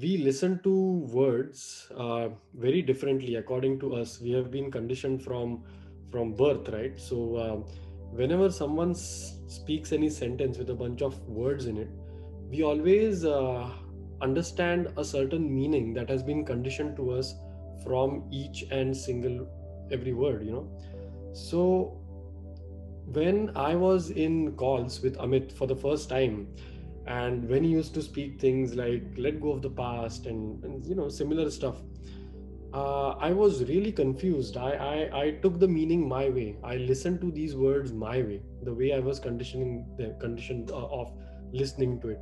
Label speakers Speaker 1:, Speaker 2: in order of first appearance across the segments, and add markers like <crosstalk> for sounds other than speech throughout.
Speaker 1: we listen to words uh, very differently. According to us we have been conditioned from from birth right? So uh, whenever someone s- speaks any sentence with a bunch of words in it we always uh, understand a certain meaning that has been conditioned to us from each and single every word you know? So when i was in calls with amit for the first time and when he used to speak things like let go of the past and, and you know similar stuff uh, i was really confused. I, I i took the meaning my way. I listened to these words my way the way i was conditioning the condition uh, of listening to it.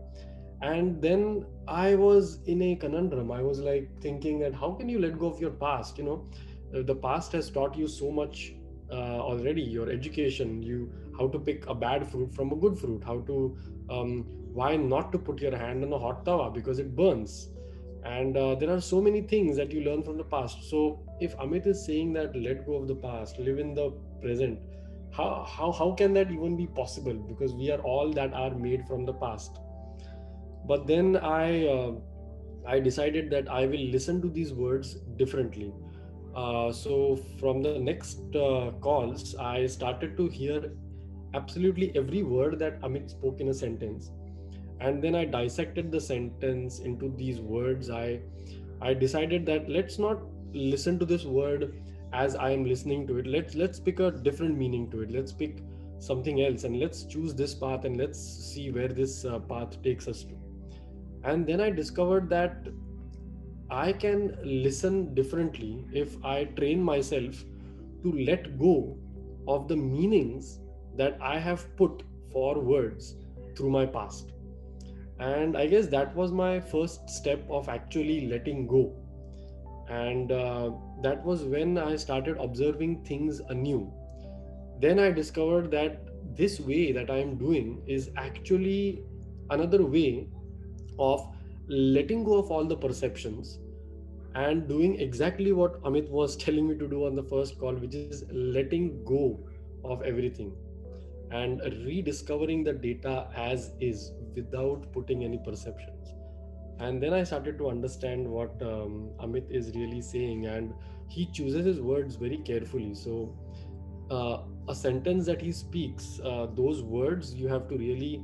Speaker 1: And then i was in a conundrum. I was like thinking that how can you let go of your past? You know Uh, the past has taught you so much uh, already your education you how to pick a bad fruit from a good fruit how to um, why not to put your hand on the hot tawa because it burns. And uh, there are so many things that you learn from the past. So if amit is saying that let go of the past live in the present how how, how can that even be possible? Because we are all that are made from the past. But then i uh, i decided that i will listen to these words differently. Uh, so from the next uh, calls i started to hear absolutely every word that amit spoke in a sentence and then i dissected the sentence into these words. I i decided that let's not listen to this word as i am listening to it. Let's let's pick a different meaning to it. Let's pick something else and let's choose this path and let's see where this uh, path takes us to. And then i discovered that i can listen differently if i train myself to let go of the meanings that i have put for words through my past and i guess that was my first step of actually letting go. And uh, that was when i started observing things anew. Then i discovered that this way that i am doing is actually another way of letting go of all the perceptions and doing exactly what amit was <laughs> telling me to do on the first call which is letting go of everything and rediscovering the data as is without putting any perceptions. And then i started to understand what um, amit is really saying and he chooses his words very carefully. So uh, a sentence that he speaks uh, those words you have to really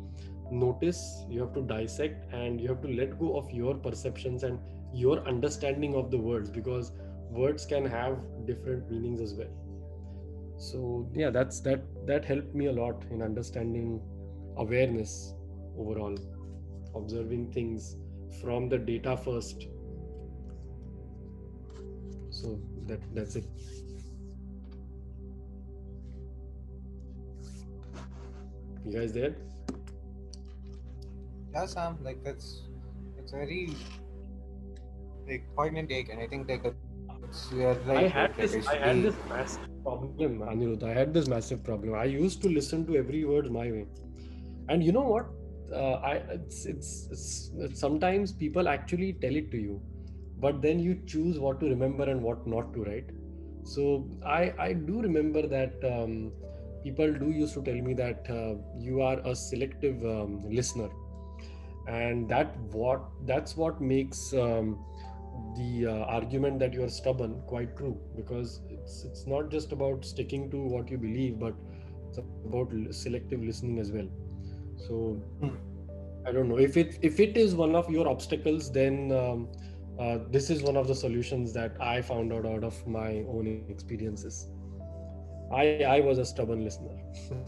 Speaker 1: notice you have to dissect and you have to let go of your perceptions and your understanding of the words because words can have different meanings as well so yeah that's that that helped me a lot in understanding awareness overall observing things from the data first so that that's it you guys there
Speaker 2: Yeah, Sam. Like that's it's very like poignant take, and I think like it's you're right.
Speaker 1: I had this. I had this massive problem, Anirudh. I had this massive problem. I used to listen to every word my way, and you know what? Uh, I it's, it's it's it's sometimes people actually tell it to you, but then you choose what to remember and what not to. Right? So I I do remember that um, people do used to tell me that uh, you are a selective um, listener, and that what that's what makes um, the uh, argument that you are stubborn quite true because it's it's not just about sticking to what you believe but it's about selective listening as well. So
Speaker 2: Hmm.
Speaker 1: i don't know. If it if it is one of your obstacles then um, uh, this is one of the solutions that i found out out of my own experiences. I i was a stubborn listener. <laughs>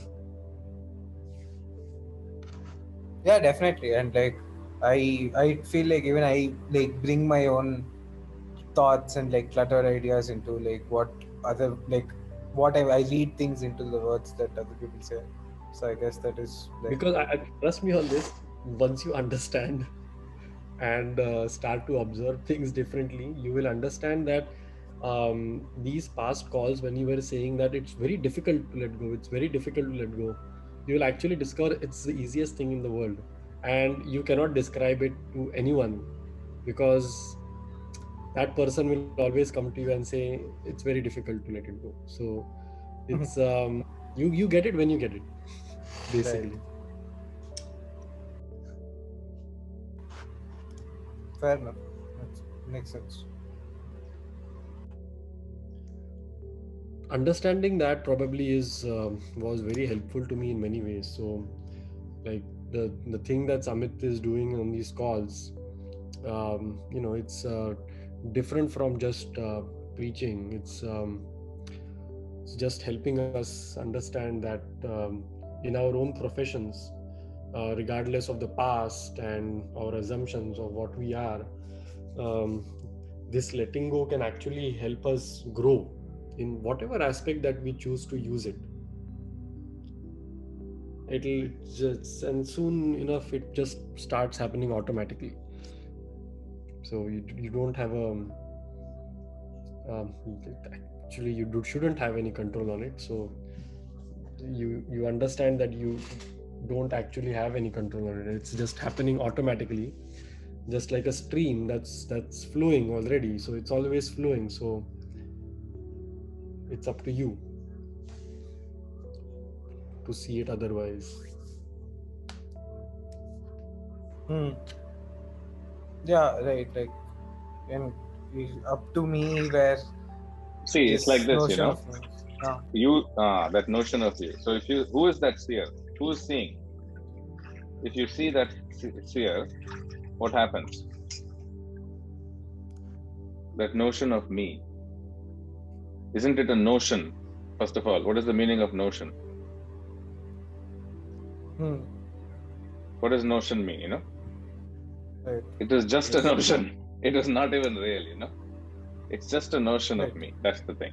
Speaker 2: Yeah, definitely, and like I I feel like even I like bring my own thoughts and like clutter ideas into like what other like what I, I read things into the words that other people say. So I guess that is like
Speaker 1: because I, I trust me on this once you understand and uh, start to observe things differently you will understand that um, these past calls when you were saying that it's very difficult to let go it's very difficult to let go you will actually discover it's the easiest thing in the world and you cannot describe it to anyone because that person will always come to you and say it's very difficult to let it go so <laughs> it's um, you you get it when you get it basically
Speaker 2: fair enough. that makes sense.
Speaker 1: understanding that probably is um, was very helpful to me in many ways so like the the thing that Amit is doing on these calls um, you know it's uh, different from just uh, preaching. It's um, it's just helping us understand that um, in our own professions uh, regardless of the past and our assumptions of what we are um, this letting go can actually help us grow in whatever aspect that we choose to use it it'll just and soon enough it just starts happening automatically. So you, you don't have a um, actually you do, shouldn't have any control on it. So you you understand that you don't actually have any control on it. It's just happening automatically just like a stream that's that's flowing already. So it's always flowing. So it's up to you to see it otherwise
Speaker 2: Hmm. Yeah, right. Like, and it's up to me where
Speaker 3: See, it's like this, you know.
Speaker 2: of- Ah,
Speaker 3: You ah, that notion of you. So if you who is that seer? Who is seeing? If you see that se- seer, what happens? That notion of me. Isn't it a notion? First of all, what is the meaning of notion?
Speaker 2: Hmm.
Speaker 3: What does notion mean? You know,
Speaker 2: Right.
Speaker 3: it is just a notion. It is not even real. You know, it's just a notion of me. That's the thing.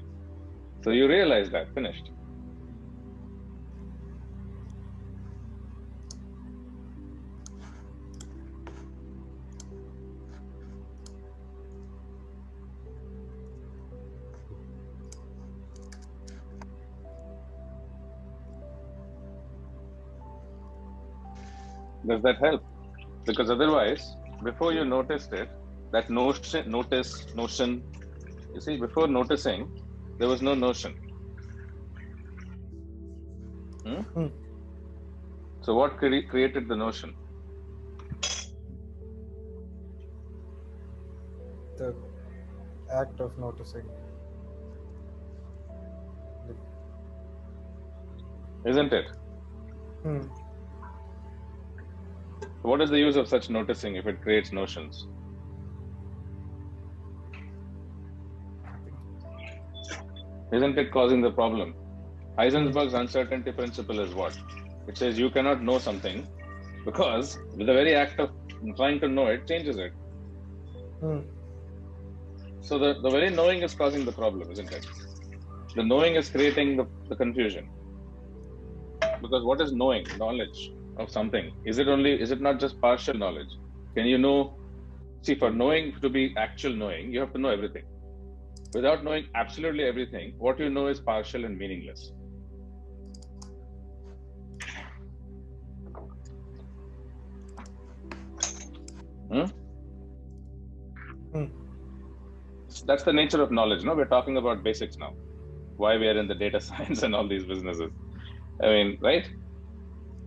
Speaker 3: So you realize that finished. Does that help? Because otherwise, before you noticed it, that notion, notice, notion, you see, before noticing, there was no notion. Hmm?
Speaker 2: Hmm.
Speaker 3: So, what cre- created the notion?
Speaker 2: The act of noticing.
Speaker 3: Isn't it?
Speaker 2: Hmm.
Speaker 3: What is the use of such noticing if it creates notions? Isn't it causing the problem? Heisenberg's uncertainty principle is what? It says you cannot know something because with the very act of trying to know it changes it.
Speaker 2: Hmm.
Speaker 3: So the, the very knowing is causing the problem, isn't it? The knowing is creating the, the confusion. Because what is knowing? Knowledge of something. Is it only is it not just partial knowledge? Can you know see for knowing to be actual knowing, you have to know everything. Without knowing absolutely everything, what you know is partial and meaningless. Hmm?
Speaker 2: Hmm.
Speaker 3: That's the nature of knowledge. No, we're talking about basics now. Why we are in the data <laughs> science and all these businesses. I mean, right?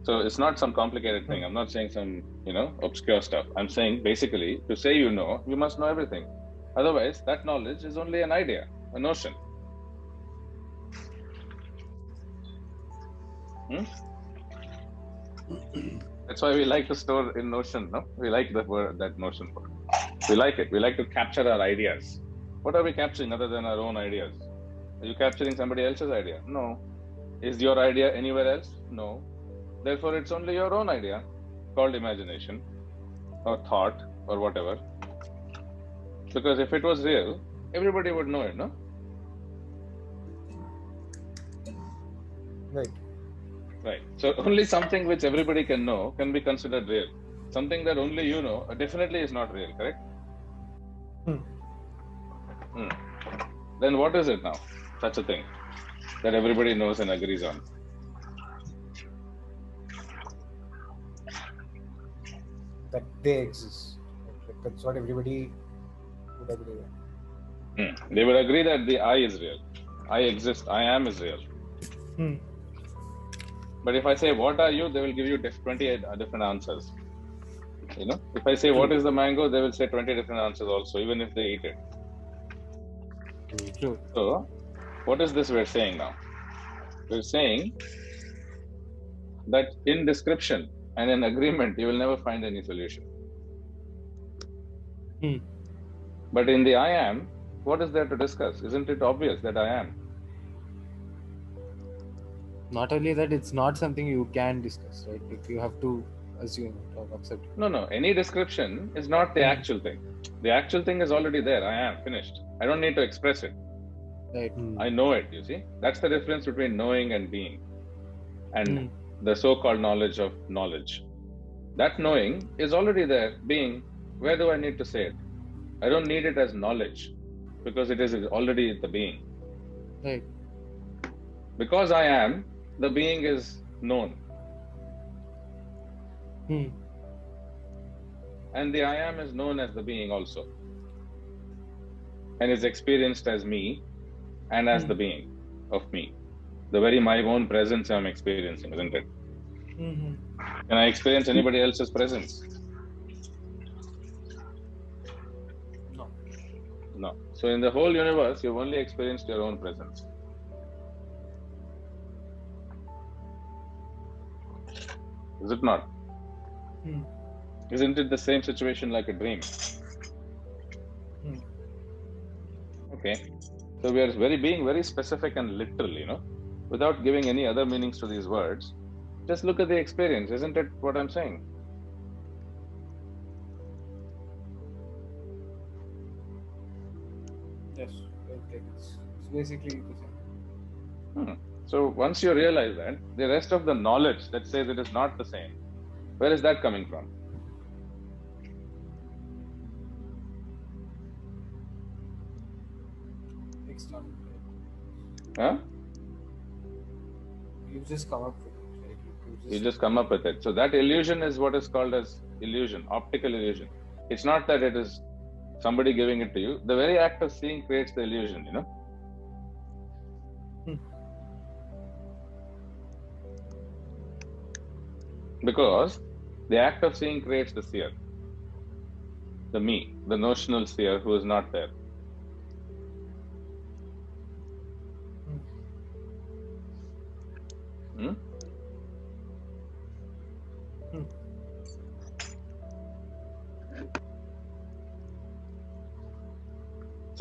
Speaker 3: So it's not some complicated thing. I'm not saying some, you know, obscure stuff. I'm saying basically to say you know, you must know everything. Otherwise, that knowledge is only an idea, a notion. Hmm? That's why we like to store in Notion. No, we like the word that Notion word. We like it. We like to capture our ideas. What are we capturing other than our own ideas? Are you capturing somebody else's idea? No. Is your idea anywhere else? No. Therefore, it's only your own idea called imagination or thought or whatever. Because if it was real, everybody would know it, no?
Speaker 2: Right.
Speaker 3: Right. So <laughs> only something which everybody can know can be considered real. Something that only you know uh, definitely is not real, correct?
Speaker 2: Hmm.
Speaker 3: Hmm. Then what is it now? Such a thing that everybody knows and agrees on.
Speaker 2: That they exist. Like, that's what everybody would agree on.
Speaker 3: Hmm. They would agree that the I is real. I exist. I am is real.
Speaker 2: Hmm.
Speaker 3: But if I say, what are you? They will give you diff- 28 uh, different answers. You know, if I say what is the mango, they will say 20 different answers also, even if they eat it.
Speaker 2: True.
Speaker 3: So, what is this we're saying now? We're saying that in description and in agreement, you will never find any solution.
Speaker 2: Hmm.
Speaker 3: But in the I am, what is there to discuss? Isn't it obvious that I am?
Speaker 2: Not only that, it's not something you can discuss, right? Like you have to assume it or accept it.
Speaker 3: No, no. Any description is not the
Speaker 2: Hmm.
Speaker 3: actual thing. The actual thing is already there. I am finished. I don't need to express it.
Speaker 2: Right.
Speaker 1: Hmm.
Speaker 3: I know it, you see. That's the difference between knowing and being. And
Speaker 2: Hmm.
Speaker 3: The so called knowledge of knowledge. That knowing is already there, being. Where do I need to say it? I don't need it as knowledge because it is already the being.
Speaker 2: Right.
Speaker 3: Because I am, the being is known.
Speaker 2: Hmm.
Speaker 3: And the I am is known as the being also. And is experienced as me and as
Speaker 2: Hmm.
Speaker 3: the being of me. The very my own presence I'm experiencing, isn't it?
Speaker 2: hmm
Speaker 3: Can I experience anybody else's presence?
Speaker 2: No.
Speaker 3: No. So in the whole universe, you've only experienced your own presence. Is it not?
Speaker 2: Hmm.
Speaker 3: Isn't it the same situation like a dream?
Speaker 2: Hmm.
Speaker 3: Okay. So we are very being very specific and literal, you know, without giving any other meanings to these words. Just look at the experience, isn't it what I'm saying?
Speaker 2: Yes. It's, it's basically the same.
Speaker 3: Hmm. So once you realize that, the rest of the knowledge that says it is not the same, where is that coming from?
Speaker 2: External.
Speaker 3: Huh?
Speaker 2: You just come up with it. Right? You, you
Speaker 3: You just come up with it. So that illusion is what is called as illusion, optical illusion. It's not that it is somebody giving it to you. The very act of seeing creates the illusion, you know.
Speaker 2: Hmm.
Speaker 3: Because the act of seeing creates the seer, the me, the notional seer who is not there.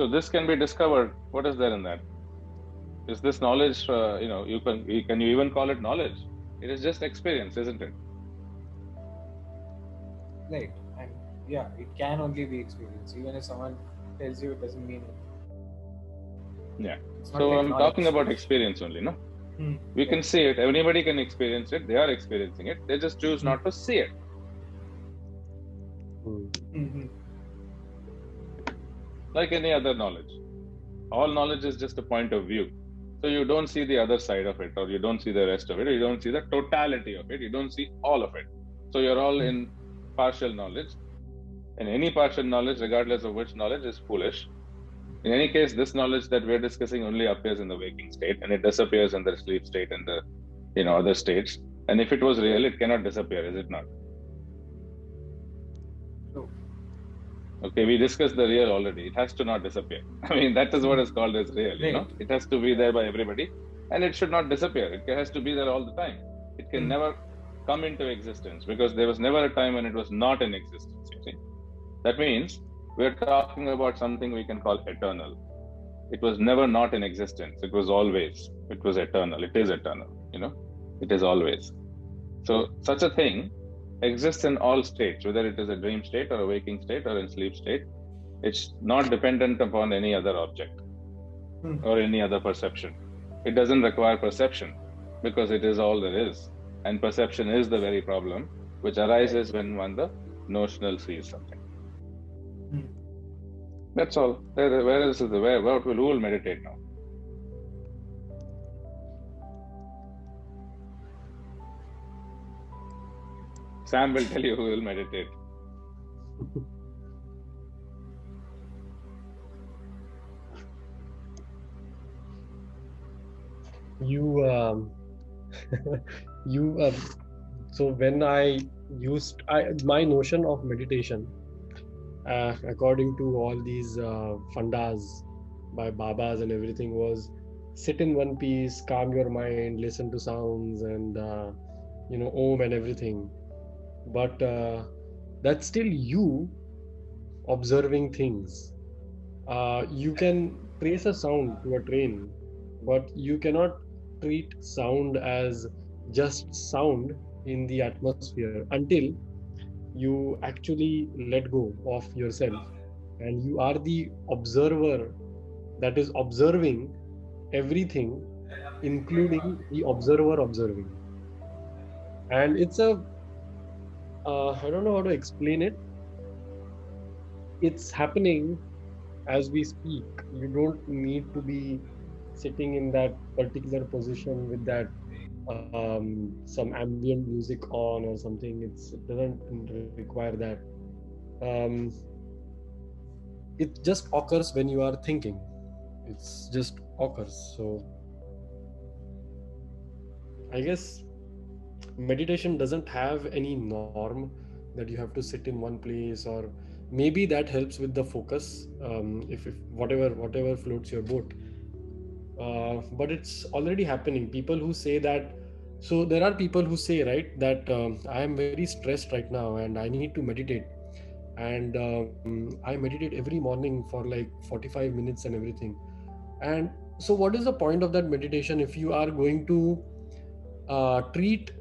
Speaker 3: So this can be discovered. What is there in that? Is this knowledge? Uh, you know, you can you, can you even call it knowledge? It is just experience, isn't it?
Speaker 2: Right. And yeah, it can only be experience. Even if someone tells you, it doesn't mean it.
Speaker 3: Yeah. So
Speaker 2: like
Speaker 3: I'm
Speaker 2: knowledge.
Speaker 3: talking about experience only, no?
Speaker 2: Hmm.
Speaker 3: We can see it. Anybody can experience it. They are experiencing it. They just choose not to see it. Like any other knowledge. All knowledge is just a point of view. So you don't see the other side of it, or you don't see the rest of it, or you don't see the totality of it, you don't see all of it. So you're all in partial knowledge. And any partial knowledge, regardless of which knowledge, is foolish. In any case, this knowledge that we're discussing only appears in the waking state and it disappears in the sleep state and the you know other states. And if it was real, it cannot disappear, is it not? Okay, we discussed the real already. It has to not disappear. <laughs> I mean, that is what is called as real. You know, it has to be there by everybody, and it should not disappear. It has to be there all the time. It can
Speaker 2: Hmm.
Speaker 3: never come into existence because there was never a time when it was not in existence. You see, that means we're talking about something we can call eternal. It was never not in existence. It was always. It was eternal. It is eternal. You know, it is always. So such a thing exists in all states, whether it is a dream state or a waking state or in sleep state. It's not dependent upon any other object
Speaker 2: Hmm.
Speaker 3: or any other perception. It doesn't require perception because it is all there is. And perception is the very problem which arises when one the notional sees something.
Speaker 2: Hmm.
Speaker 3: That's all. Where, where is the where? Where will who will meditate now? Sam will tell you who will meditate.
Speaker 1: you um, <laughs> you um, so when I used I, my notion of meditation, uh, according to all these uh, fundas by babas and everything, was sit in one piece, calm your mind, listen to sounds, and uh, you know, om and everything. But uh, that's still you observing things. Uh, you can trace a sound to a train, but you cannot treat sound as just sound in the atmosphere until you actually let go of yourself and you are the observer that is observing everything including the observer observing and it's a uh, I don't know how to explain it it's happening as we speak you don't need to be sitting in that particular position with that um, some ambient music on or something. It's, it doesn't require that. Um, it just occurs when you are thinking. It's just occurs. So I guess meditation doesn't have any norm that you have to sit in one place or maybe that helps with the focus um, if, if whatever whatever floats your boat. Uh, but it's already happening. People who say that so there are people who say right that um, i am very stressed right now and i need to meditate. And um, i meditate every morning for like 45 minutes and everything. And so what is the point of that meditation if you are going to uh, treat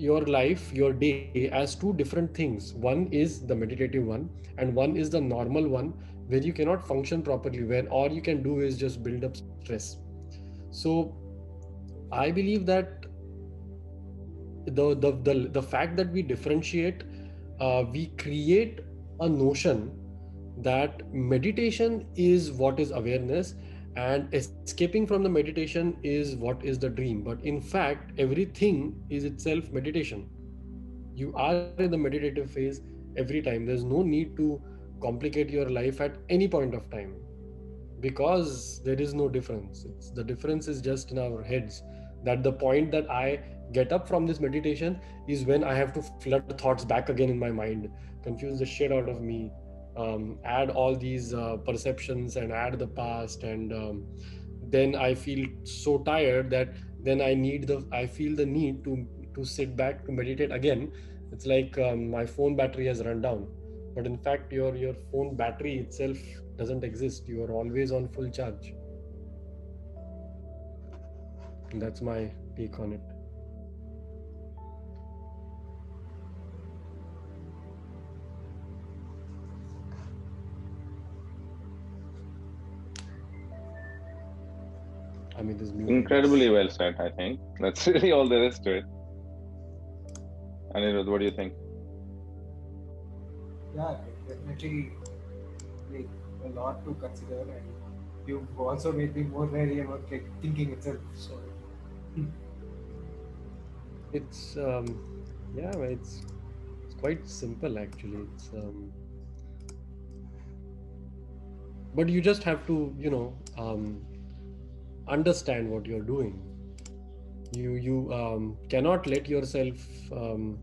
Speaker 1: your life your day as two different things. One is the meditative one and one is the normal one where you cannot function properly where all you can do is just build up stress. So i believe that the the the, the fact that we differentiate uh, we create a notion that meditation is what is awareness and escaping from the meditation is what is the dream. But in fact everything is itself meditation. You are in the meditative phase every time. There's no need to complicate your life at any point of time because there is no difference. It's, the difference is just in our heads that the point that i get up from this meditation is when i have to flood thoughts back again in my mind confuse the shit out of me um, add all these uh, perceptions and add the past and um, then i feel so tired that then i need the i feel the need to to sit back to meditate again. It's like um, my phone battery has run down. But in fact your your phone battery itself doesn't exist. You are always on full charge. And that's my take on it I mean, this
Speaker 3: incredibly well said. I think that's <laughs> really all there is to it. Anirudh, what do you think?
Speaker 2: yeah, definitely like a lot to consider, and you've also made me more wary about like thinking itself. So <laughs>
Speaker 1: it's um, yeah, it's it's quite simple actually. It's um, but you just have to you know um, understand what you're doing. You you um, cannot let yourself um,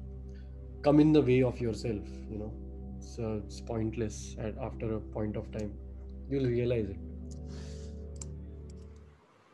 Speaker 1: come in the way of yourself. You know uh, it's pointless at, after a point of time you'll realize it